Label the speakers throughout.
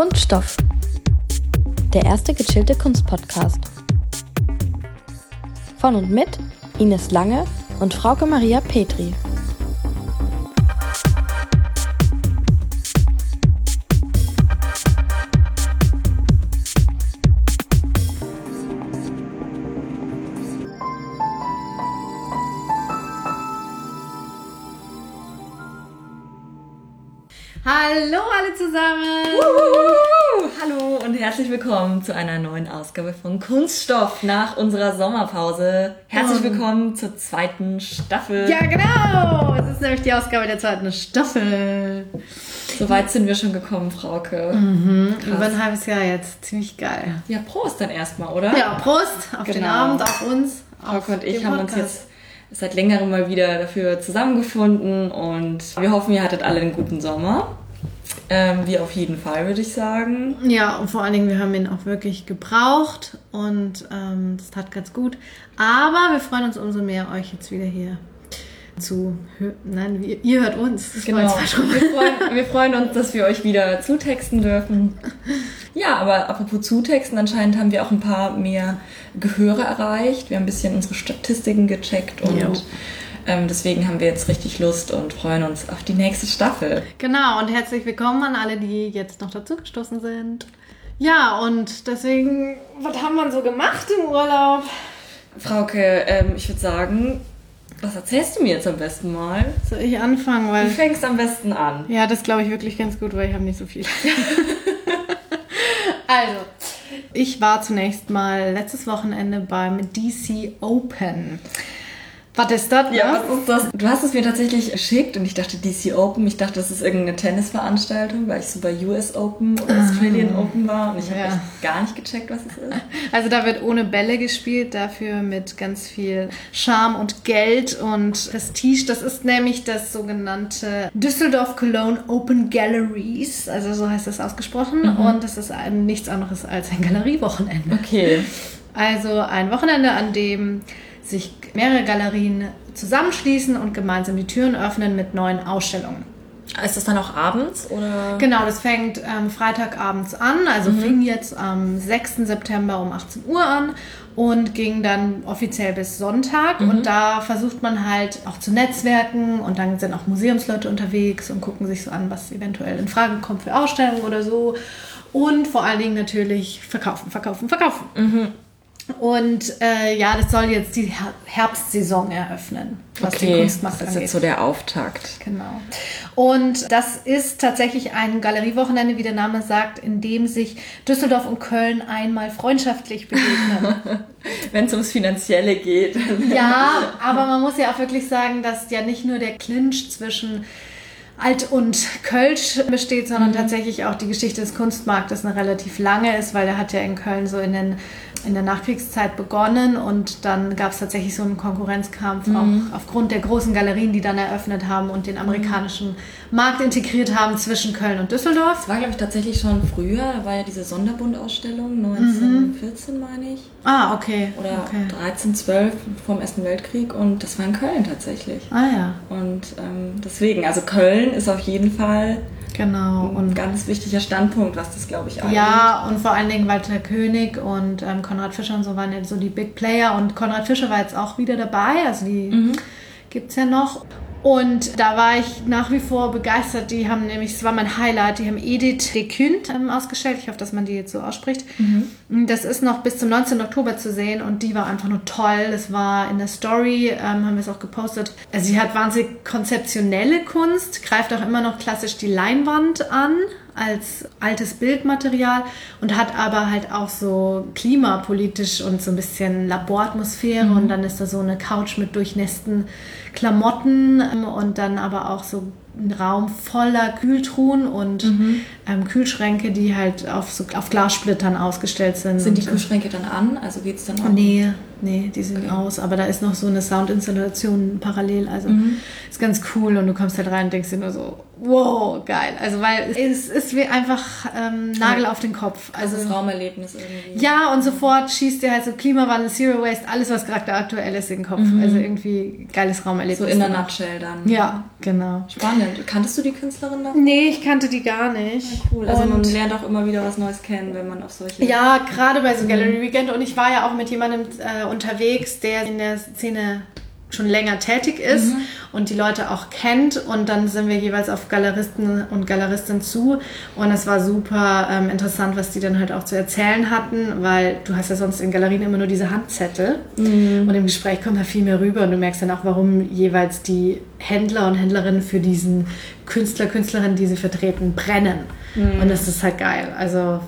Speaker 1: Kunststoff. Der erste gechillte Kunstpodcast. Von und mit Ines Lange und Frauke Maria Petri.
Speaker 2: Willkommen zu einer neuen Ausgabe von Kunststoff nach unserer Sommerpause. Herzlich willkommen zur zweiten Staffel.
Speaker 3: Ja, genau! Es ist nämlich die Ausgabe der zweiten Staffel.
Speaker 2: Soweit sind wir schon gekommen, Frauke.
Speaker 3: Über ein halbes Jahr jetzt. Ziemlich geil.
Speaker 2: Ja, Prost dann erstmal, oder?
Speaker 3: Ja, Prost auf den
Speaker 2: Genau.
Speaker 3: Abend, auf uns. Auf
Speaker 2: Frauke und ich
Speaker 3: den
Speaker 2: haben uns jetzt seit längerem mal wieder dafür zusammengefunden und wir hoffen, ihr hattet alle einen guten Sommer. Ähm, wir auf jeden Fall, würde ich sagen.
Speaker 3: Ja, und vor allen Dingen, wir haben ihn auch wirklich gebraucht und ähm, das tat ganz gut. Aber wir freuen uns umso mehr, euch jetzt wieder hier zu hören. Nein, wir, ihr hört uns. Das
Speaker 2: Genau. Wir freuen, wir freuen uns, dass wir euch wieder zutexten dürfen. Ja, aber apropos zutexten, anscheinend haben wir auch ein paar mehr Gehöre erreicht. Wir haben ein bisschen unsere Statistiken gecheckt und
Speaker 3: Jo.
Speaker 2: Ähm, deswegen haben wir jetzt richtig Lust und freuen uns auf die nächste Staffel.
Speaker 3: Genau, und herzlich willkommen an alle, die jetzt noch dazugestoßen sind. Ja, und deswegen, was haben wir so gemacht im Urlaub?
Speaker 2: Frauke, ähm, ich würde sagen, was erzählst du mir jetzt am besten mal?
Speaker 3: Soll ich anfangen?
Speaker 2: Du
Speaker 3: Weil,
Speaker 2: fängst am besten an.
Speaker 3: ja, das glaube ich wirklich ganz gut, weil ich habe nicht so viel. also, ich war zunächst mal letztes Wochenende beim DC Open. Was ist das?
Speaker 2: Ja, was ist das? Du hast es mir tatsächlich geschickt und ich dachte DC Open. Ich dachte, das ist irgendeine Tennisveranstaltung, weil ich so bei US Open oder Australian Open war und ich habe
Speaker 3: Ja.
Speaker 2: echt gar nicht gecheckt, was es ist.
Speaker 3: Also da wird ohne Bälle gespielt, dafür mit ganz viel Charme und Geld und Prestige. Das ist nämlich das sogenannte Düsseldorf Cologne Open Galleries, also so heißt das ausgesprochen. Und das ist ein, nichts anderes als ein Galeriewochenende.
Speaker 2: Okay.
Speaker 3: Also ein Wochenende, an dem sich mehrere Galerien zusammenschließen und gemeinsam die Türen öffnen mit neuen Ausstellungen.
Speaker 2: Ist das dann auch abends oder?
Speaker 3: Genau, das fängt ähm, Freitagabends an, also fing jetzt am 6. September um 18 Uhr an und ging dann offiziell bis Sonntag. Und da versucht man halt auch zu netzwerken und dann sind auch Museumsleute unterwegs und gucken sich so an, was eventuell in Frage kommt für Ausstellungen oder so. Und vor allen Dingen natürlich verkaufen, verkaufen, verkaufen. Und äh, ja, das soll jetzt die Her Herbstsaison eröffnen, was den
Speaker 2: Okay,
Speaker 3: Kunstmarkt
Speaker 2: das ist
Speaker 3: angeht.
Speaker 2: jetzt so der Auftakt.
Speaker 3: Genau. Und das ist tatsächlich ein Galeriewochenende, wie der Name sagt, in dem sich Düsseldorf und Köln einmal freundschaftlich begegnen.
Speaker 2: Wenn es ums Finanzielle geht.
Speaker 3: ja, aber man muss ja auch wirklich sagen, dass ja nicht nur der Clinch zwischen Alt und Kölsch besteht, sondern tatsächlich auch die Geschichte des Kunstmarktes eine relativ lange ist, weil der hat ja in Köln so in, den, in der Nachkriegszeit begonnen und dann gab es tatsächlich so einen Konkurrenzkampf, auch aufgrund der großen Galerien, die dann eröffnet haben und den amerikanischen Markt integriert haben zwischen Köln und Düsseldorf.
Speaker 2: Das war, glaube ich, tatsächlich schon früher. Da war ja diese Sonderbundausstellung, 1914, meine ich.
Speaker 3: Ah, okay.
Speaker 2: Oder
Speaker 3: okay.
Speaker 2: 13, 12 vom Ersten Weltkrieg. Und das war in Köln tatsächlich.
Speaker 3: Ah ja,
Speaker 2: Und ähm, deswegen, also Köln ist auf jeden Fall
Speaker 3: genau.
Speaker 2: ein
Speaker 3: Und
Speaker 2: ganz wichtiger Standpunkt, was das, glaube ich, angeht.
Speaker 3: Ja, und vor allen Dingen Walter König und ähm, Konrad Fischer und so waren ja so die Big Player. Und Konrad Fischer war jetzt auch wieder dabei, also die gibt's ja noch. Und da war ich nach wie vor begeistert. Die haben nämlich, es war mein Highlight, die haben Edith Decünt ähm, ausgestellt. Ich hoffe, dass man die jetzt so ausspricht. Das ist noch bis zum 19. Oktober zu sehen und die war einfach nur toll. Das war in der Story, ähm, haben wir es auch gepostet. Also sie hat wahnsinnig konzeptionelle Kunst, greift auch immer noch klassisch die Leinwand an als altes Bildmaterial und hat aber halt auch so klimapolitisch und so ein bisschen Laboratmosphäre und dann ist da so eine Couch mit durchnässten Klamotten ähm, und dann aber auch so ein Raum voller Kühltruhen und ähm, Kühlschränke, die halt auf, so, auf Glassplittern ausgestellt sind.
Speaker 2: Sind die Kühlschränke dann an? Also geht es dann auch?
Speaker 3: Nee, nee, die sind aus. Aber da ist noch so eine Soundinstallation parallel. Also ist ganz cool und du kommst halt rein und denkst dir nur so, wow, geil. Also weil es ist wie einfach ähm, Nagel auf den Kopf.
Speaker 2: Also
Speaker 3: Also
Speaker 2: das Raumerlebnis irgendwie.
Speaker 3: ja, und sofort schießt dir halt so Klimawandel, Zero Waste, alles, was gerade aktuell ist, in den Kopf. Also irgendwie geiles
Speaker 2: So
Speaker 3: Raumerlebnis.
Speaker 2: in der Nutshell dann.
Speaker 3: Ja, genau.
Speaker 2: Spannend. spannend. Kanntest du die Künstlerin da?
Speaker 3: Nee, ich kannte die gar nicht.
Speaker 2: Ja, cool. Also
Speaker 3: und
Speaker 2: man lernt auch immer wieder was Neues kennen, wenn man auf solche.
Speaker 3: Ja, gerade bei so Gallery Weekend. Und ich war ja auch mit jemandem äh, unterwegs, der in der Szene schon länger tätig ist mhm. und die Leute auch kennt. Und dann sind wir jeweils auf Galeristen und Galeristinnen zu. Und es war super ähm, interessant, was die dann halt auch zu erzählen hatten, weil du hast ja sonst in Galerien immer nur diese Handzettel. Mhm. Und im Gespräch kommt da viel mehr rüber und du merkst dann auch, warum jeweils die Händler und Händlerinnen für diesen Künstler, Künstlerinnen, die sie vertreten, brennen. Mhm. Und das ist halt geil. Also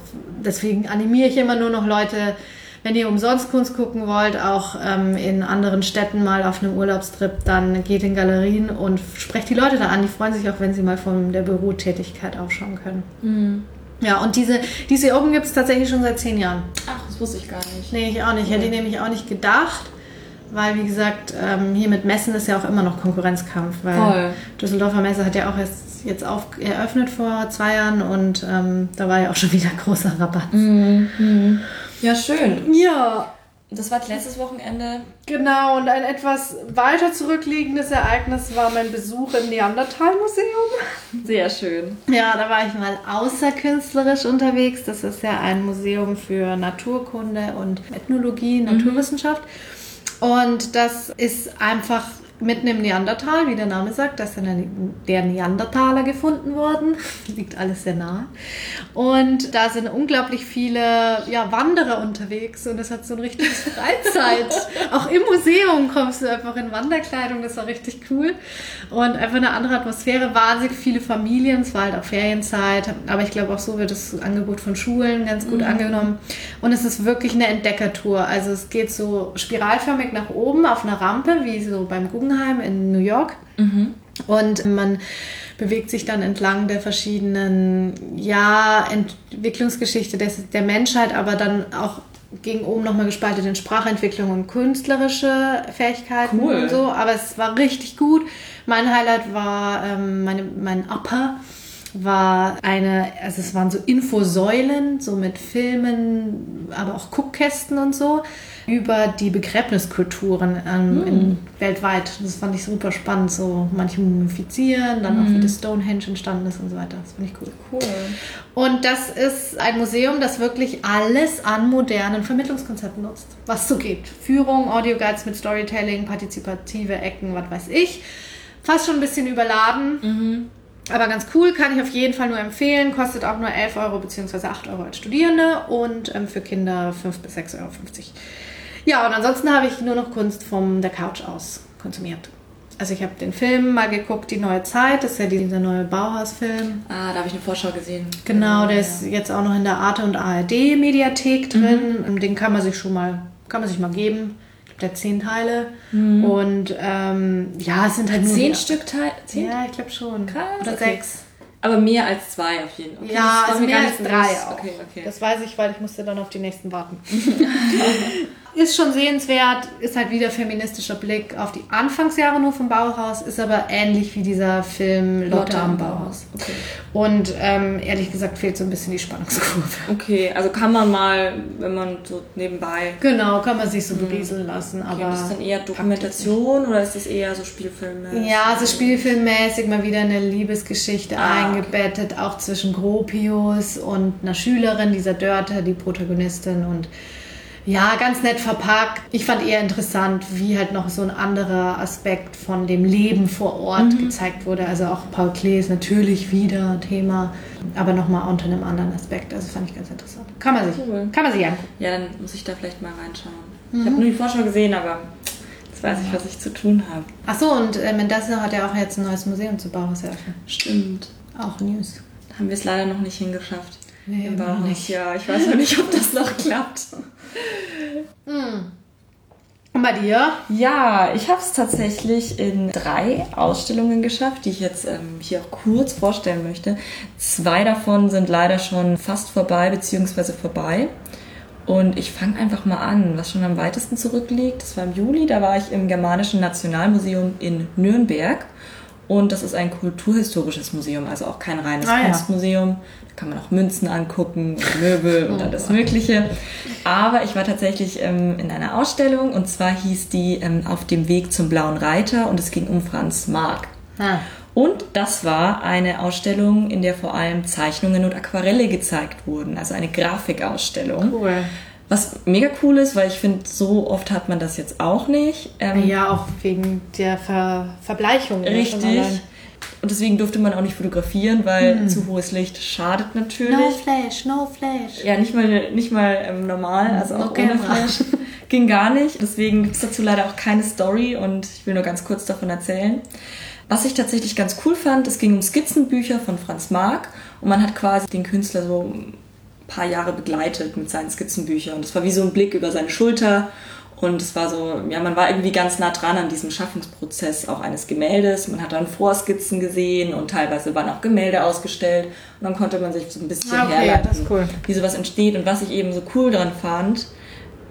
Speaker 3: deswegen animiere ich immer nur noch Leute, wenn ihr umsonst Kunst gucken wollt, auch ähm, in anderen Städten mal auf einem Urlaubstrip, dann geht in Galerien und sprecht die Leute da an. Die freuen sich auch, wenn sie mal von der Bürotätigkeit aufschauen können. Mhm. Ja, und diese, diese Open gibt es tatsächlich schon seit zehn Jahren.
Speaker 2: Ach, das wusste ich gar nicht.
Speaker 3: Nee, ich auch nicht. Okay. Hätte ich nämlich auch nicht gedacht. Weil, wie gesagt, ähm, hier mit Messen ist ja auch immer noch Konkurrenzkampf. Weil Voll. Düsseldorfer Messe hat ja auch erst jetzt auf, eröffnet vor zwei Jahren und ähm, da war ja auch schon wieder großer Rabatt. Mhm.
Speaker 2: Mhm. Ja, schön.
Speaker 3: Ja.
Speaker 2: Das war letztes Wochenende.
Speaker 3: Genau, und ein etwas weiter zurückliegendes Ereignis war mein Besuch im Neandertal-Museum.
Speaker 2: Sehr schön.
Speaker 3: Ja, da war ich mal außerkünstlerisch unterwegs. Das ist ja ein Museum für Naturkunde und Ethnologie, mhm. Naturwissenschaft. Mhm. Und das ist einfach mitten im Neandertal, wie der Name sagt, da ist dann der Neandertaler gefunden worden. Liegt alles sehr nah. Und da sind unglaublich viele ja, Wanderer unterwegs und das hat so ein richtiges Freizeit. Auch im Museum kommst du einfach in Wanderkleidung, das war richtig cool. Und einfach eine andere Atmosphäre, wahnsinnig viele Familien, es war halt auch Ferienzeit, aber ich glaube auch so wird das Angebot von Schulen ganz gut mhm. angenommen. Und es ist wirklich eine Entdeckertour. Also es geht so spiralförmig nach oben auf einer Rampe, wie so beim Guggenheim Guggenheim in New York. Mhm. Und man bewegt sich dann entlang der verschiedenen ja, Entwicklungsgeschichte des, der Menschheit, aber dann auch gegen oben nochmal gespalten in Sprachentwicklung und künstlerische Fähigkeiten cool. und so. Aber es war richtig gut. Mein Highlight war ähm, meine, mein Upper war eine, also es waren so Infosäulen, so mit Filmen, aber auch Guckkästen und so über die Begräbniskulturen ähm, mhm. in, weltweit. Das fand ich super spannend. So manche mumifizieren, dann mhm. auch wie das Stonehenge entstanden ist und so weiter. Das fand ich cool.
Speaker 2: Cool.
Speaker 3: Und das ist ein Museum, das wirklich alles an modernen Vermittlungskonzepten nutzt, was so geht. Führung, Audioguides mit Storytelling, partizipative Ecken, was weiß ich. Fast schon ein bisschen überladen. Mhm aber ganz cool, kann ich auf jeden Fall nur empfehlen. Kostet auch nur 11 Euro bzw. 8 Euro als Studierende und ähm, für Kinder 5 bis 6,50 Euro. Ja, und ansonsten habe ich nur noch Kunst von der Couch aus konsumiert. Also ich habe den Film mal geguckt, Die neue Zeit, das ist ja dieser neue Bauhaus-Film.
Speaker 2: Ah, da habe ich eine Vorschau gesehen.
Speaker 3: Genau, der ja. ist jetzt auch noch in der Arte und ARD Mediathek drin. Mhm. Den kann man sich schon mal, kann man sich mal geben der zehn Teile. Mhm. Und ähm, ja, es sind halt
Speaker 2: zehn nur, Stück Teile.
Speaker 3: Ja, ich glaube schon.
Speaker 2: Krass. Oder okay. sechs. Aber mehr als zwei auf jeden Fall.
Speaker 3: Okay, ja, also mehr als drei auch. Okay, okay. Das weiß ich, weil ich musste dann auf die nächsten warten. ist schon sehenswert, ist halt wieder feministischer Blick auf die Anfangsjahre nur vom Bauhaus, ist aber ähnlich wie dieser Film Lotte, am Bauhaus. Okay. Und ähm, ehrlich gesagt fehlt so ein bisschen die Spannungskurve.
Speaker 2: Okay, also kann man mal, wenn man so nebenbei.
Speaker 3: Genau, kann man sich so mhm. berieseln lassen. Okay, aber
Speaker 2: ist das dann eher Dokumentation oder ist das eher so spielfilmmäßig?
Speaker 3: Ja, also spielfilmmäßig mal wieder eine Liebesgeschichte ah, eingebettet, okay. auch zwischen Gropius und einer Schülerin, dieser Dörte, die Protagonistin und ja, ganz nett verpackt. Ich fand eher interessant, wie halt noch so ein anderer Aspekt von dem Leben vor Ort mhm. gezeigt wurde. Also auch Paul Klee ist natürlich wieder Thema, aber nochmal unter einem anderen Aspekt. Also fand ich ganz interessant. Kann man sich, cool. kann man sich angucken.
Speaker 2: Ja, dann muss ich da vielleicht mal reinschauen. Mhm. Ich habe nur die Vorschau gesehen, aber jetzt weiß ich, was ich zu tun habe.
Speaker 3: Ach so, und äh, Mendelssohn hat ja auch jetzt ein neues Museum zu Bauhaus eröffnet.
Speaker 2: Stimmt.
Speaker 3: Auch News.
Speaker 2: Haben wir es leider noch nicht hingeschafft.
Speaker 3: Nee, Im Bauhaus.
Speaker 2: nicht. Ja, ich weiß noch nicht, ob das noch klappt.
Speaker 3: Hm. Und bei dir?
Speaker 2: Ja, ich habe es tatsächlich in drei Ausstellungen geschafft, die ich jetzt ähm, hier auch kurz vorstellen möchte. Zwei davon sind leider schon fast vorbei, beziehungsweise vorbei. Und ich fange einfach mal an, was schon am weitesten zurückliegt. Das war im Juli, da war ich im Germanischen Nationalmuseum in Nürnberg. Und das ist ein kulturhistorisches Museum, also auch kein reines ah, Kunstmuseum. Ja. Kann man auch Münzen angucken, und Möbel und oh, alles Mögliche. Aber ich war tatsächlich ähm, in einer Ausstellung und zwar hieß die ähm, Auf dem Weg zum Blauen Reiter und es ging um Franz Marc. Ah. Und das war eine Ausstellung, in der vor allem Zeichnungen und Aquarelle gezeigt wurden, also eine Grafikausstellung.
Speaker 3: Cool.
Speaker 2: Was mega cool ist, weil ich finde, so oft hat man das jetzt auch nicht.
Speaker 3: Ähm, ja, auch wegen der Ver Verbleichung.
Speaker 2: Richtig. Und deswegen durfte man auch nicht fotografieren, weil hm. zu hohes Licht schadet natürlich. No
Speaker 3: Flash, no Flash.
Speaker 2: Ja, nicht mal, nicht mal ähm, normal, also auch okay, ohne Flash. Ging gar nicht. Deswegen gibt es dazu leider auch keine Story und ich will nur ganz kurz davon erzählen. Was ich tatsächlich ganz cool fand, es ging um Skizzenbücher von Franz Marc und man hat quasi den Künstler so ein paar Jahre begleitet mit seinen Skizzenbüchern. Und es war wie so ein Blick über seine Schulter und es war so, ja, man war irgendwie ganz nah dran an diesem Schaffungsprozess auch eines Gemäldes. Man hat dann Vorskizzen gesehen und teilweise waren auch Gemälde ausgestellt. Und dann konnte man sich so ein bisschen
Speaker 3: ah, okay, herleiten, cool.
Speaker 2: wie sowas entsteht. Und was ich eben so cool daran fand,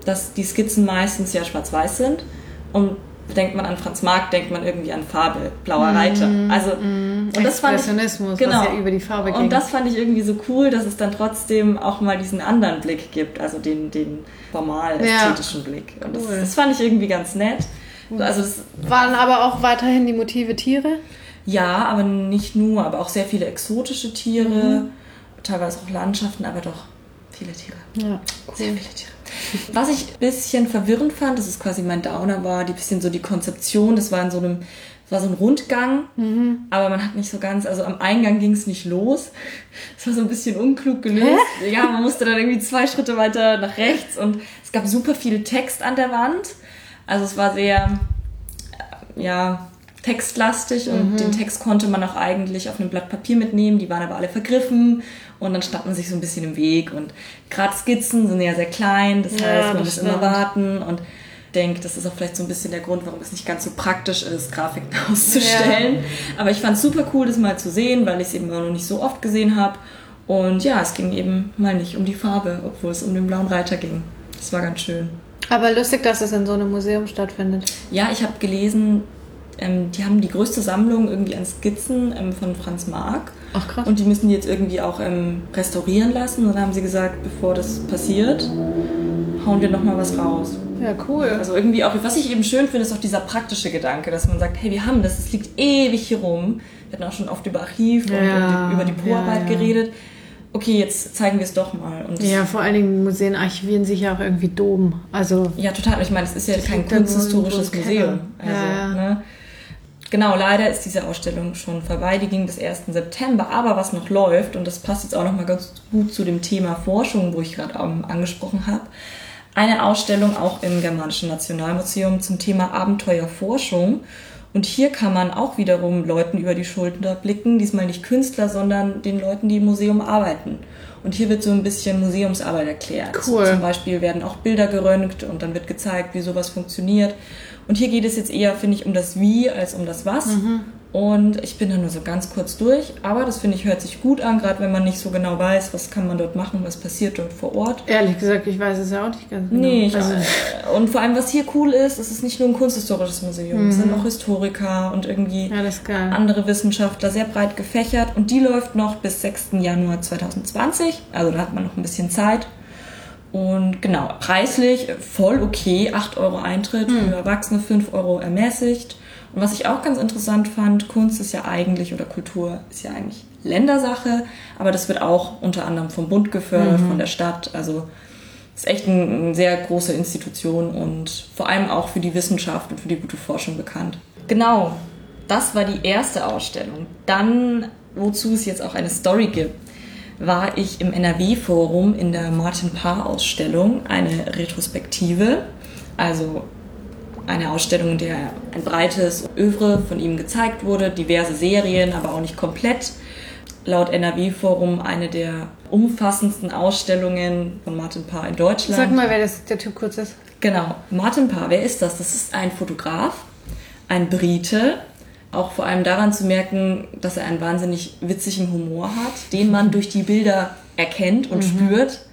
Speaker 2: dass die Skizzen meistens ja schwarz-weiß sind. Und denkt man an Franz Marc, denkt man irgendwie an Farbe, blauer Reiter.
Speaker 3: Mm, also mm, und das fand ich, genau, was ja über die Farbe
Speaker 2: ging. Und das fand ich irgendwie so cool, dass es dann trotzdem auch mal diesen anderen Blick gibt, also den, den formal ästhetischen ja. Blick. Und cool. das, das, fand ich irgendwie ganz nett.
Speaker 3: Also das, waren aber auch weiterhin die Motive Tiere?
Speaker 2: Ja, aber nicht nur, aber auch sehr viele exotische Tiere, mhm. teilweise auch Landschaften, aber doch viele Tiere.
Speaker 3: Ja,
Speaker 2: cool. Sehr viele Tiere. Was ich ein bisschen verwirrend fand, das ist quasi mein Downer, war die bisschen so die Konzeption. Das war in so einem, das war so ein Rundgang,
Speaker 3: mhm.
Speaker 2: aber man hat nicht so ganz, also am Eingang ging es nicht los. Es war so ein bisschen unklug gelöst. Hä? Ja, man musste dann irgendwie zwei Schritte weiter nach rechts und es gab super viel Text an der Wand. Also es war sehr, äh, ja, textlastig und mhm. den Text konnte man auch eigentlich auf einem Blatt Papier mitnehmen. Die waren aber alle vergriffen und dann stand man sich so ein bisschen im Weg. Und gerade Skizzen sind ja sehr klein, das ja, heißt, man muss immer warten und denke, das ist auch vielleicht so ein bisschen der Grund, warum es nicht ganz so praktisch ist, Grafiken auszustellen. Ja. Aber ich fand es super cool, das mal zu sehen, weil ich es eben auch noch nicht so oft gesehen habe. Und ja, es ging eben mal nicht um die Farbe, obwohl es um den blauen Reiter ging. Das war ganz schön.
Speaker 3: Aber lustig, dass es in so einem Museum stattfindet.
Speaker 2: Ja, ich habe gelesen, ähm, die haben die größte Sammlung irgendwie an Skizzen ähm, von Franz Marc.
Speaker 3: Ach krass.
Speaker 2: Und die müssen die jetzt irgendwie auch ähm, restaurieren lassen. Und dann haben sie gesagt, bevor das passiert, hauen wir nochmal was raus.
Speaker 3: Ja, cool.
Speaker 2: Also irgendwie auch, was ich eben schön finde, ist auch dieser praktische Gedanke, dass man sagt, hey, wir haben das, es liegt ewig hier rum. Wir hatten auch schon oft über Archiv ja, und über die Proarbeit ja, ja. geredet okay, jetzt zeigen wir es doch mal.
Speaker 3: Und ja, vor allen Dingen Museen archivieren sich ja auch irgendwie dom. Also
Speaker 2: ja, total. Ich meine, es ist ja kein kunsthistorisches Museum. Also, ja, ne? Genau, leider ist diese Ausstellung schon vorbei. Die ging bis 1. September. Aber was noch läuft, und das passt jetzt auch noch mal ganz gut zu dem Thema Forschung, wo ich gerade angesprochen habe, eine Ausstellung auch im Germanischen Nationalmuseum zum Thema Abenteuerforschung. Und hier kann man auch wiederum Leuten über die Schulter blicken, diesmal nicht Künstler, sondern den Leuten, die im Museum arbeiten. Und hier wird so ein bisschen Museumsarbeit erklärt.
Speaker 3: Cool.
Speaker 2: Also zum Beispiel werden auch Bilder geröntgt und dann wird gezeigt, wie sowas funktioniert. Und hier geht es jetzt eher, finde ich, um das Wie als um das Was.
Speaker 3: Mhm.
Speaker 2: Und ich bin da nur so ganz kurz durch, aber das finde ich hört sich gut an, gerade wenn man nicht so genau weiß, was kann man dort machen, was passiert dort vor Ort.
Speaker 3: Ehrlich gesagt, ich weiß es ja auch nicht ganz
Speaker 2: genau. Nee, ich, also, und vor allem, was hier cool ist, es ist nicht nur ein kunsthistorisches Museum, mhm. es sind auch Historiker und irgendwie
Speaker 3: ja,
Speaker 2: andere Wissenschaftler, sehr breit gefächert und die läuft noch bis 6. Januar 2020, also da hat man noch ein bisschen Zeit. Und genau, preislich voll okay, 8 Euro Eintritt, mhm. für Erwachsene 5 Euro ermäßigt. Und was ich auch ganz interessant fand, Kunst ist ja eigentlich oder Kultur ist ja eigentlich Ländersache, aber das wird auch unter anderem vom Bund gefördert, mhm. von der Stadt. Also ist echt eine ein sehr große Institution und vor allem auch für die Wissenschaft und für die gute Forschung bekannt. Genau, das war die erste Ausstellung. Dann, wozu es jetzt auch eine Story gibt, war ich im NRW-Forum in der Martin Paar-Ausstellung, eine Retrospektive. Also eine Ausstellung, in der ein breites Övre von ihm gezeigt wurde, diverse Serien, aber auch nicht komplett. Laut NRW-Forum eine der umfassendsten Ausstellungen von Martin Paar in Deutschland.
Speaker 3: Sag mal, wer das, der Typ kurz ist.
Speaker 2: Genau, Martin Paar, wer ist das? Das ist ein Fotograf, ein Brite, auch vor allem daran zu merken, dass er einen wahnsinnig witzigen Humor hat, den man durch die Bilder erkennt und mhm. spürt,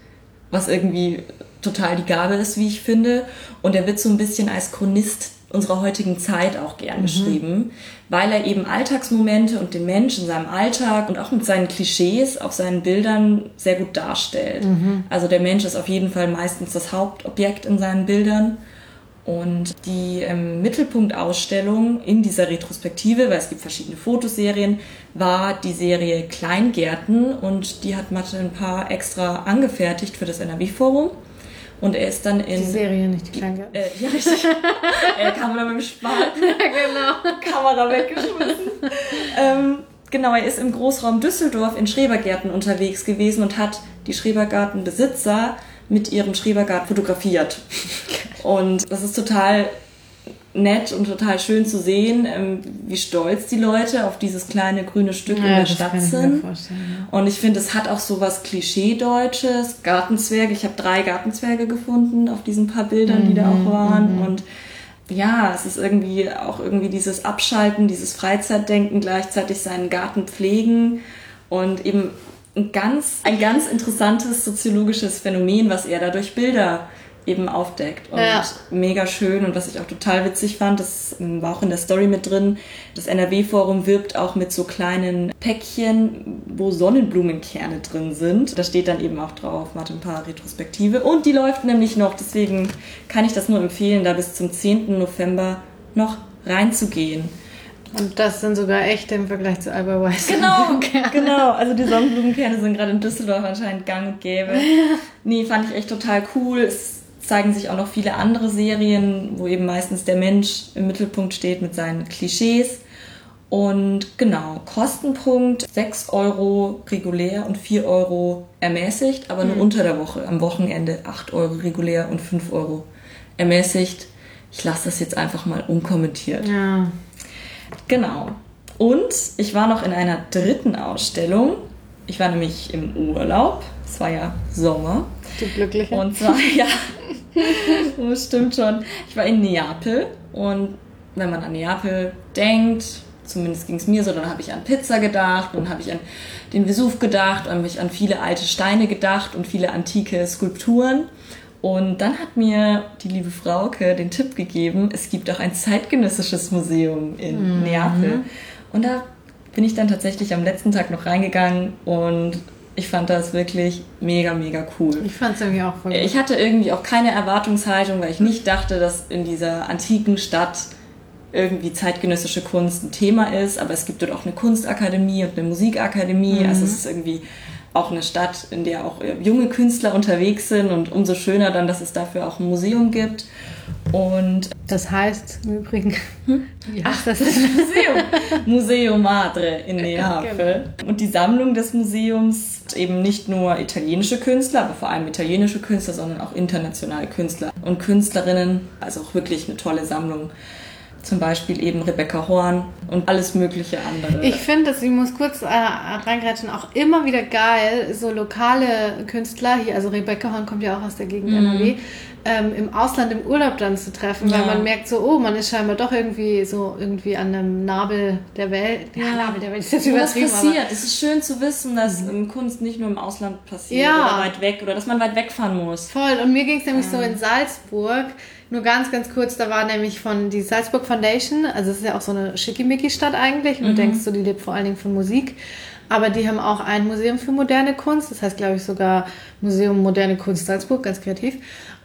Speaker 2: was irgendwie total die Gabe ist, wie ich finde. Und er wird so ein bisschen als Chronist unserer heutigen Zeit auch gern mhm. beschrieben, weil er eben Alltagsmomente und den Menschen in seinem Alltag und auch mit seinen Klischees auf seinen Bildern sehr gut darstellt.
Speaker 3: Mhm.
Speaker 2: Also der Mensch ist auf jeden Fall meistens das Hauptobjekt in seinen Bildern. Und die ähm, Mittelpunktausstellung in dieser Retrospektive, weil es gibt verschiedene Fotoserien, war die Serie Kleingärten und die hat Mathe ein paar extra angefertigt für das NRW-Forum. Und er ist dann in.
Speaker 3: Die Serie, nicht die Kleingärten.
Speaker 2: Äh, ja, richtig. er kam dann mit dem Spaten.
Speaker 3: genau.
Speaker 2: Kamera weggeschmissen. ähm, genau, er ist im Großraum Düsseldorf in Schrebergärten unterwegs gewesen und hat die Schrebergartenbesitzer mit ihrem Schrebergarten fotografiert. Und das ist total nett und total schön zu sehen, ähm, wie stolz die Leute auf dieses kleine grüne Stück ja, in der Stadt sind. Ja. Und ich finde, es hat auch so was Klischee-Deutsches, Gartenzwerge. Ich habe drei Gartenzwerge gefunden auf diesen paar Bildern, mhm, die da auch mhm, waren. Mhm. Und ja, es ist irgendwie auch irgendwie dieses Abschalten, dieses Freizeitdenken, gleichzeitig seinen Garten pflegen und eben ein ganz, ein ganz interessantes soziologisches Phänomen, was er dadurch Bilder eben aufdeckt. Und ja. mega schön. Und was ich auch total witzig fand, das ähm, war auch in der Story mit drin, das NRW-Forum wirbt auch mit so kleinen Päckchen, wo Sonnenblumenkerne drin sind. Da steht dann eben auch drauf, Martin ein paar Retrospektive. Und die läuft nämlich noch, deswegen kann ich das nur empfehlen, da bis zum 10. November noch reinzugehen.
Speaker 3: Und das sind sogar echte im Vergleich zu Alba Weiss.
Speaker 2: Genau, genau. Also die Sonnenblumenkerne sind gerade in Düsseldorf anscheinend gang und gäbe. Nee, fand ich echt total cool. Es zeigen sich auch noch viele andere Serien, wo eben meistens der Mensch im Mittelpunkt steht mit seinen Klischees. Und genau, Kostenpunkt 6 Euro regulär und 4 Euro ermäßigt, aber nur mhm. unter der Woche. Am Wochenende 8 Euro regulär und 5 Euro ermäßigt. Ich lasse das jetzt einfach mal unkommentiert.
Speaker 3: Ja.
Speaker 2: Genau. Und ich war noch in einer dritten Ausstellung. Ich war nämlich im Urlaub. Es war ja Sommer.
Speaker 3: Du Glückliche.
Speaker 2: Und zwar, ja, das stimmt schon. Ich war in Neapel und wenn man an Neapel denkt, zumindest ging es mir so, dann habe ich an Pizza gedacht, dann habe ich an den Vesuv gedacht, dann habe ich an viele alte Steine gedacht und viele antike Skulpturen. Und dann hat mir die liebe Frauke den Tipp gegeben, es gibt auch ein zeitgenössisches Museum in mhm. Neapel. Und da bin ich dann tatsächlich am letzten Tag noch reingegangen und ich fand das wirklich mega, mega cool.
Speaker 3: Ich fand es irgendwie auch voll
Speaker 2: gut. Ich hatte irgendwie auch keine Erwartungshaltung, weil ich nicht dachte, dass in dieser antiken Stadt irgendwie zeitgenössische Kunst ein Thema ist, aber es gibt dort auch eine Kunstakademie und eine Musikakademie. Mhm. Also es ist irgendwie auch eine Stadt, in der auch junge Künstler unterwegs sind und umso schöner dann, dass es dafür auch ein Museum gibt. Und
Speaker 3: das heißt im Übrigen, hm?
Speaker 2: heißt Ach, das Museum? Museo Madre in Neapel. Genau. Und die Sammlung des Museums eben nicht nur italienische Künstler, aber vor allem italienische Künstler, sondern auch internationale Künstler und Künstlerinnen. Also auch wirklich eine tolle Sammlung. Zum Beispiel eben Rebecca Horn und alles mögliche andere.
Speaker 3: Ich finde, ich muss kurz äh, reingreifen, auch immer wieder geil, so lokale Künstler hier, also Rebecca Horn kommt ja auch aus der Gegend mhm. NRW, ähm, im Ausland im Urlaub dann zu treffen, ja. weil man merkt so, oh, man ist scheinbar doch irgendwie so irgendwie an einem Nabel der Welt.
Speaker 2: Ja, Nabel der Welt ist jetzt übertrieben. Was passiert? es ist schön zu wissen, dass mhm. Kunst nicht nur im Ausland passiert ja. oder weit weg oder dass man weit wegfahren muss.
Speaker 3: Voll. Und mir ging es nämlich ja. so in Salzburg. Nur ganz, ganz kurz, da war nämlich von die Salzburg Foundation, also es ist ja auch so eine schickimicki-Stadt eigentlich, und mhm. du denkst so, die lebt vor allen Dingen von Musik. Aber die haben auch ein Museum für moderne Kunst, das heißt, glaube ich, sogar Museum Moderne Kunst Salzburg, ganz kreativ.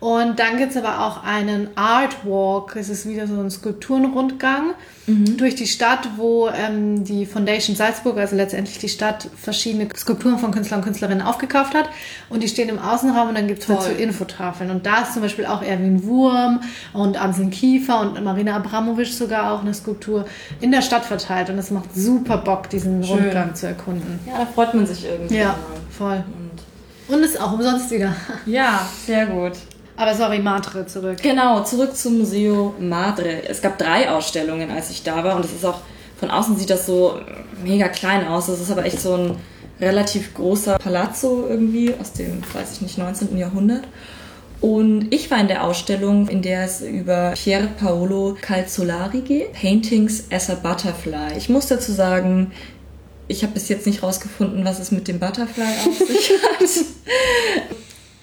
Speaker 3: Und dann gibt es aber auch einen Art Walk. Es ist wieder so ein Skulpturenrundgang mhm. durch die Stadt, wo ähm, die Foundation Salzburg, also letztendlich die Stadt, verschiedene Skulpturen von Künstlern und Künstlerinnen aufgekauft hat. Und die stehen im Außenraum und dann gibt es halt so Infotafeln. Und da ist zum Beispiel auch Erwin Wurm und Amseln Kiefer und Marina Abramovic sogar auch eine Skulptur in der Stadt verteilt. Und es macht super Bock, diesen Schön. Rundgang zu erkunden.
Speaker 2: Ja, da freut man sich irgendwie.
Speaker 3: Ja, voll. Und, und ist auch umsonst wieder.
Speaker 2: Ja, sehr gut.
Speaker 3: Aber sorry, Madre zurück.
Speaker 2: Genau, zurück zum Museo Madre. Es gab drei Ausstellungen, als ich da war. Und es ist auch, von außen sieht das so mega klein aus. Das ist aber echt so ein relativ großer Palazzo irgendwie aus dem, weiß ich nicht, 19. Jahrhundert. Und ich war in der Ausstellung, in der es über Pier Paolo Calzolari geht, Paintings as a Butterfly. Ich muss dazu sagen, ich habe bis jetzt nicht rausgefunden, was es mit dem Butterfly auf sich hat.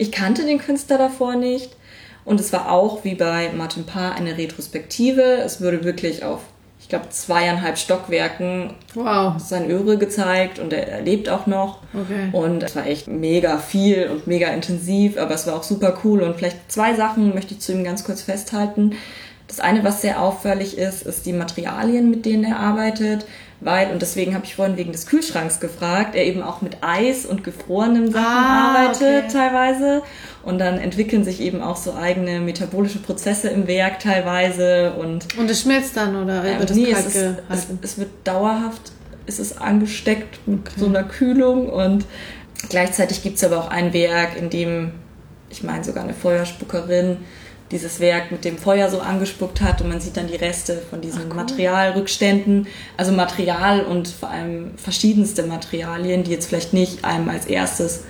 Speaker 2: Ich kannte den Künstler davor nicht und es war auch wie bei Martin Paar eine Retrospektive. Es wurde wirklich auf ich glaube, zweieinhalb Stockwerken
Speaker 3: wow.
Speaker 2: sein Öre gezeigt und er, er lebt auch noch.
Speaker 3: Okay.
Speaker 2: Und es war echt mega viel und mega intensiv, aber es war auch super cool. Und vielleicht zwei Sachen möchte ich zu ihm ganz kurz festhalten. Das eine, was sehr auffällig ist, ist die Materialien, mit denen er arbeitet weil, und deswegen habe ich vorhin wegen des Kühlschranks gefragt, er eben auch mit Eis und gefrorenen Sachen
Speaker 3: Ah,
Speaker 2: arbeitet
Speaker 3: okay.
Speaker 2: teilweise. Und dann entwickeln sich eben auch so eigene metabolische Prozesse im Werk teilweise. Und
Speaker 3: Und es schmilzt dann oder
Speaker 2: ähm,
Speaker 3: wird es
Speaker 2: nee,
Speaker 3: kalt
Speaker 2: es, ist, es, es wird dauerhaft, es ist angesteckt mit so einer Kühlung. Und gleichzeitig gibt es aber auch ein Werk, in dem, ich meine sogar eine Feuerspuckerin, dieses Werk mit dem Feuer so angespuckt hat und man sieht dann die Reste von diesen Materialrückständen. Also Material und vor allem verschiedenste Materialien, die jetzt vielleicht nicht einem als erstes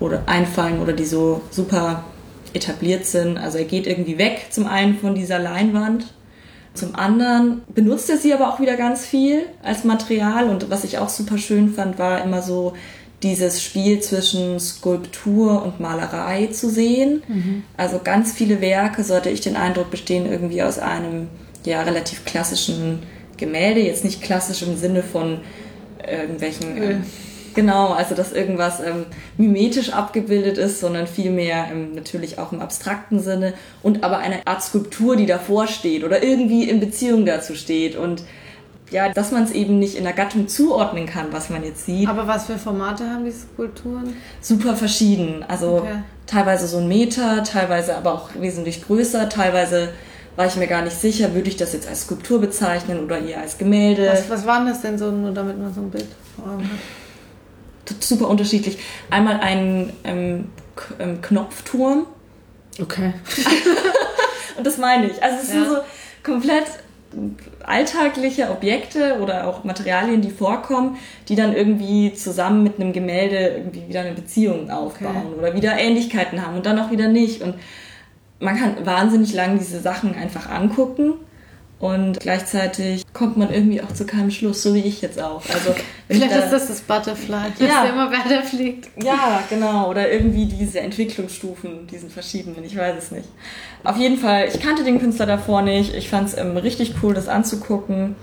Speaker 2: oder einfallen oder die so super etabliert sind. Also er geht irgendwie weg zum einen von dieser Leinwand. Zum anderen benutzt er sie aber auch wieder ganz viel als Material und was ich auch super schön fand, war immer so dieses Spiel zwischen Skulptur und Malerei zu sehen. Also ganz viele Werke, so hatte ich den Eindruck, bestehen irgendwie aus einem ja relativ klassischen Gemälde. Jetzt nicht klassisch im Sinne von irgendwelchen.
Speaker 3: Öl.
Speaker 2: Ähm, genau, also dass irgendwas ähm, mimetisch abgebildet ist, sondern vielmehr ähm, natürlich auch im abstrakten Sinne und aber eine Art Skulptur, die davor steht oder irgendwie in Beziehung dazu steht und ja, dass man es eben nicht in der Gattung zuordnen kann, was man jetzt sieht
Speaker 3: Aber was für Formate haben diese Skulpturen?
Speaker 2: super verschieden. Also
Speaker 3: Okay.
Speaker 2: teilweise so ein Meter, teilweise aber auch wesentlich größer, teilweise war ich mir gar nicht sicher, würde ich das jetzt als Skulptur bezeichnen oder eher als Gemälde.
Speaker 3: Was, was waren das denn so, nur damit man so ein Bild vor Augen hat?
Speaker 2: Super unterschiedlich. Einmal ein ähm, ähm, Knopfturm
Speaker 3: Okay.
Speaker 2: und das meine ich. Also es sind
Speaker 3: Ja.
Speaker 2: so komplett alltagliche Objekte oder auch Materialien, die vorkommen, die dann irgendwie zusammen mit einem Gemälde irgendwie wieder eine Beziehung aufbauen
Speaker 3: Okay.
Speaker 2: oder wieder Ähnlichkeiten haben und dann auch wieder nicht. Und man kann wahnsinnig lang diese Sachen einfach angucken und gleichzeitig kommt man irgendwie auch zu keinem Schluss, so wie ich jetzt auch. Also
Speaker 3: Vielleicht
Speaker 2: da-
Speaker 3: ist das das Butterfly, das
Speaker 2: Ja.
Speaker 3: immer weiterfliegt.
Speaker 2: ja, genau. Oder irgendwie diese Entwicklungsstufen, diesen verschiedenen, ich weiß es nicht. Auf jeden Fall, ich kannte den Künstler davor nicht. Ich fand es ähm, richtig cool, das anzugucken.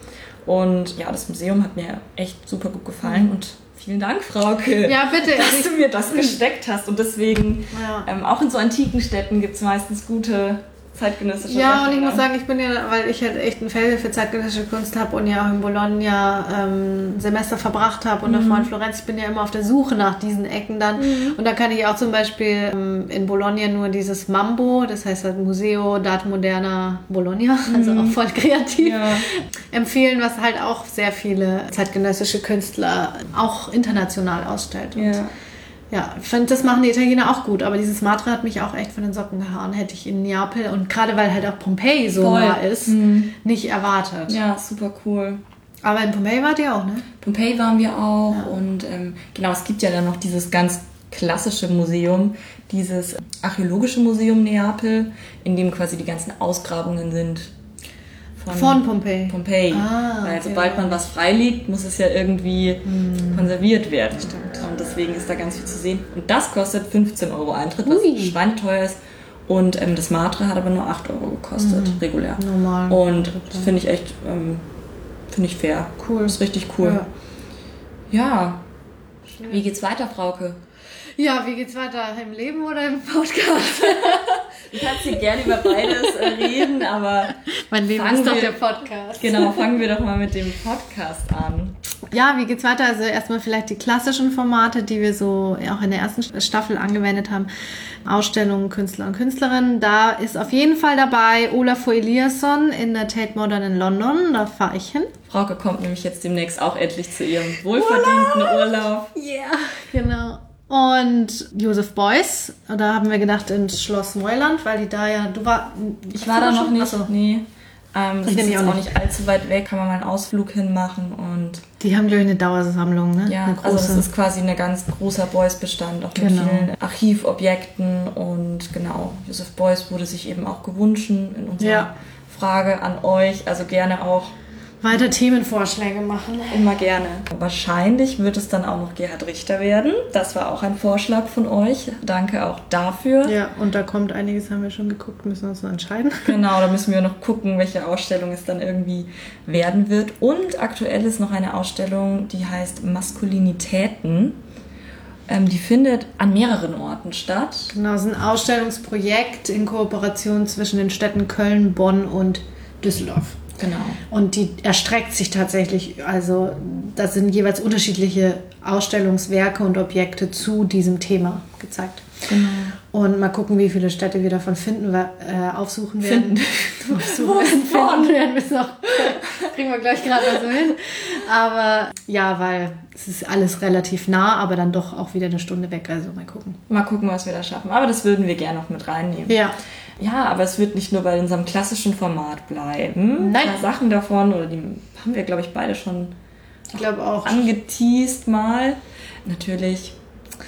Speaker 2: Und ja, das Museum hat mir echt super gut gefallen. Und vielen Dank, Frauke,
Speaker 3: Ja, bitte.
Speaker 2: dass du mir das gesteckt hast. Und deswegen,
Speaker 3: Ja.
Speaker 2: ähm, auch in so antiken Städten gibt es meistens gute zeitgenössische
Speaker 3: ja, und ich muss sagen, ich bin ja, weil ich halt echt ein Feld für zeitgenössische Kunst habe und ja auch in Bologna ähm, Semester verbracht habe und davor in Florenz, ich bin ja immer auf der Suche nach diesen Ecken dann. Und da kann ich auch zum Beispiel ähm, in Bologna nur dieses Mambo, das heißt halt Museo d'Arte Moderna Bologna, also auch voll kreativ,
Speaker 2: Ja.
Speaker 3: empfehlen, was halt auch sehr viele zeitgenössische Künstler auch international ausstellt. Und
Speaker 2: Ja.
Speaker 3: Ja, ich finde, das machen die Italiener auch gut, aber dieses Matra hat mich auch echt von den Socken gehauen. Hätte ich in Neapel und gerade weil halt auch Pompeji so
Speaker 2: Voll.
Speaker 3: nah ist, nicht erwartet.
Speaker 2: ja, super cool.
Speaker 3: Aber in Pompeji wart ihr auch, ne?
Speaker 2: Pompeji waren wir auch und ähm, genau, es gibt ja dann noch dieses ganz klassische Museum, dieses Archäologische Museum Neapel, in dem quasi die ganzen Ausgrabungen sind von,
Speaker 3: Von Pompeji.
Speaker 2: Pompeji.
Speaker 3: Ah,
Speaker 2: Weil
Speaker 3: okay.
Speaker 2: sobald man was freiliegt, muss es ja irgendwie konserviert werden. Und deswegen ist da ganz viel zu sehen. Und das kostet 15 Euro Eintritt, was schweineteuer ist. Und ähm, das Matre hat aber nur 8 Euro gekostet, regulär.
Speaker 3: Normal.
Speaker 2: Und das finde ich echt, ähm, finde ich fair.
Speaker 3: Cool.
Speaker 2: Das ist richtig cool.
Speaker 3: Ja.
Speaker 2: Ja. Wie geht's weiter, Frauke?
Speaker 3: Ja, wie geht's weiter? Im Leben oder im Podcast?
Speaker 2: Du kannst hier gerne über beides äh, reden, aber
Speaker 3: mein Leben
Speaker 2: Fangen
Speaker 3: ist doch
Speaker 2: wir-
Speaker 3: der Podcast.
Speaker 2: genau, fangen wir doch mal mit dem Podcast an.
Speaker 3: Ja, wie geht's weiter? Also erstmal vielleicht die klassischen Formate, die wir so auch in der ersten Staffel angewendet haben. Ausstellungen Künstler und Künstlerinnen. Da ist auf jeden Fall dabei Olafur Eliasson in der Tate Modern in London. Da fahre ich hin.
Speaker 2: Frauke kommt nämlich jetzt demnächst auch endlich zu ihrem wohlverdienten Urlaub.
Speaker 3: Ja, genau. Und Josef Beuys, da haben wir gedacht ins Schloss Neuland, weil die da ja, du war,
Speaker 2: Ich war da noch nicht.
Speaker 3: Achso.
Speaker 2: Nee. Ähm, das
Speaker 3: Ich
Speaker 2: ist
Speaker 3: nämlich
Speaker 2: jetzt
Speaker 3: auch
Speaker 2: auch nicht allzu weit weg, kann man mal einen Ausflug hinmachen und
Speaker 3: Die haben, glaube ich, eine Dauersammlung, ne?
Speaker 2: ja, also es ist quasi ein ganz großer Beuys-Bestand, auch mit
Speaker 3: Genau.
Speaker 2: vielen Archivobjekten und genau, Josef Beuys wurde sich eben auch gewünscht in unserer
Speaker 3: Ja.
Speaker 2: Frage an euch, also gerne auch
Speaker 3: weiter Themenvorschläge machen.
Speaker 2: Immer gerne. Wahrscheinlich wird es dann auch noch Gerhard Richter werden. Das war auch ein Vorschlag von euch. Danke auch dafür.
Speaker 3: Ja, und da kommt einiges, haben wir schon geguckt, müssen wir uns noch entscheiden.
Speaker 2: Genau, da müssen wir noch gucken, welche Ausstellung es dann irgendwie werden wird. Und aktuell ist noch eine Ausstellung, die heißt Maskulinitäten. Ähm, die findet an mehreren Orten statt.
Speaker 3: Genau, es ist ein Ausstellungsprojekt in Kooperation zwischen den Städten Köln, Bonn und Düsseldorf.
Speaker 2: Genau.
Speaker 3: Und die erstreckt sich tatsächlich, also da sind jeweils unterschiedliche Ausstellungswerke und Objekte zu diesem Thema gezeigt.
Speaker 2: Genau.
Speaker 3: Und mal gucken, wie viele Städte wir davon finden, äh, aufsuchen werden.
Speaker 2: Finden.
Speaker 3: aufsuchen werden, finden werden wir noch. Kriegen wir gleich gerade mal so hin. Aber ja, weil es ist alles relativ nah, aber dann doch auch wieder eine Stunde weg. Also mal gucken.
Speaker 2: Mal gucken, was wir da schaffen. Aber das würden wir gerne noch mit reinnehmen.
Speaker 3: Ja.
Speaker 2: Ja, aber es wird nicht nur bei unserem klassischen Format bleiben.
Speaker 3: Nein.
Speaker 2: Ein paar Sachen davon, oder die haben wir, glaube ich, beide schon
Speaker 3: Ich glaube auch.
Speaker 2: angeteased mal. Natürlich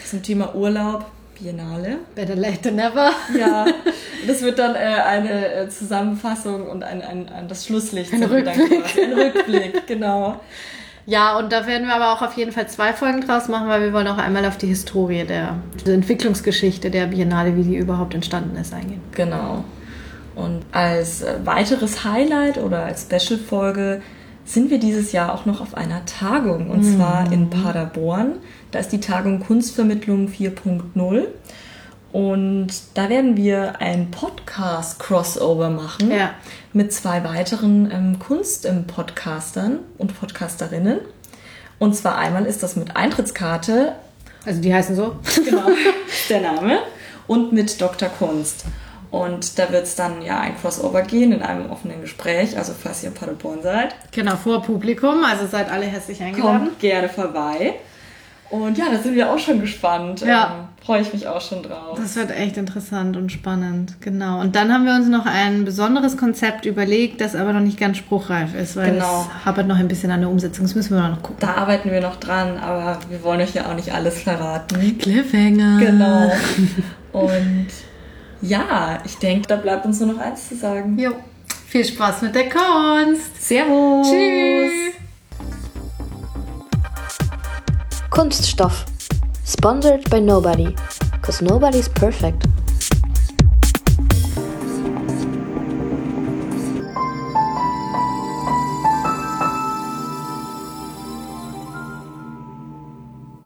Speaker 2: zum Thema Urlaub, Biennale.
Speaker 3: Better late than never.
Speaker 2: Ja, das wird dann äh, eine äh, Zusammenfassung und ein, ein, ein, das Schlusslicht.
Speaker 3: Ein Rückblick.
Speaker 2: Ein Rückblick, genau.
Speaker 3: Ja, und da werden wir aber auch auf jeden Fall zwei Folgen draus machen, weil wir wollen auch einmal auf die Historie der, der Entwicklungsgeschichte der Biennale, wie die überhaupt entstanden ist, eingehen.
Speaker 2: Genau. Und als äh, weiteres Highlight oder als Special-Folge sind wir dieses Jahr auch noch auf einer Tagung und zwar in Paderborn. Da ist die Tagung Kunstvermittlung 4.0 und da werden wir ein Podcast-Crossover machen
Speaker 3: Ja.
Speaker 2: mit zwei weiteren ähm, Kunst-Podcastern und Podcasterinnen. Und zwar einmal ist das mit Eintrittskarte
Speaker 3: Also die heißen so.
Speaker 2: Genau, der Name. Und mit Dr. Kunst. Und da wird es dann ja ein Crossover gehen in einem offenen Gespräch. Also falls ihr in Paderborn seid,
Speaker 3: Genau, vor Publikum, also seid alle herzlich eingeladen.
Speaker 2: kommt gerne vorbei. Und ja, da sind wir auch schon gespannt.
Speaker 3: Ja.
Speaker 2: Ähm, Freue ich mich auch schon drauf.
Speaker 3: Das wird echt interessant und spannend, genau. Und dann haben wir uns noch ein besonderes Konzept überlegt, das aber noch nicht ganz spruchreif ist, weil
Speaker 2: Genau.
Speaker 3: es hapert noch ein bisschen an der Umsetzung. Das müssen wir noch gucken.
Speaker 2: Da arbeiten wir noch dran, aber wir wollen euch ja auch nicht alles verraten.
Speaker 3: Cliffhanger.
Speaker 2: Genau. Und ja, ich denke, da bleibt uns nur noch eins zu sagen.
Speaker 3: Jo. Viel Spaß mit der Kunst.
Speaker 2: Servus.
Speaker 3: Tschüss.
Speaker 1: Kunststoff. Sponsored by nobody. Cause nobody's perfect.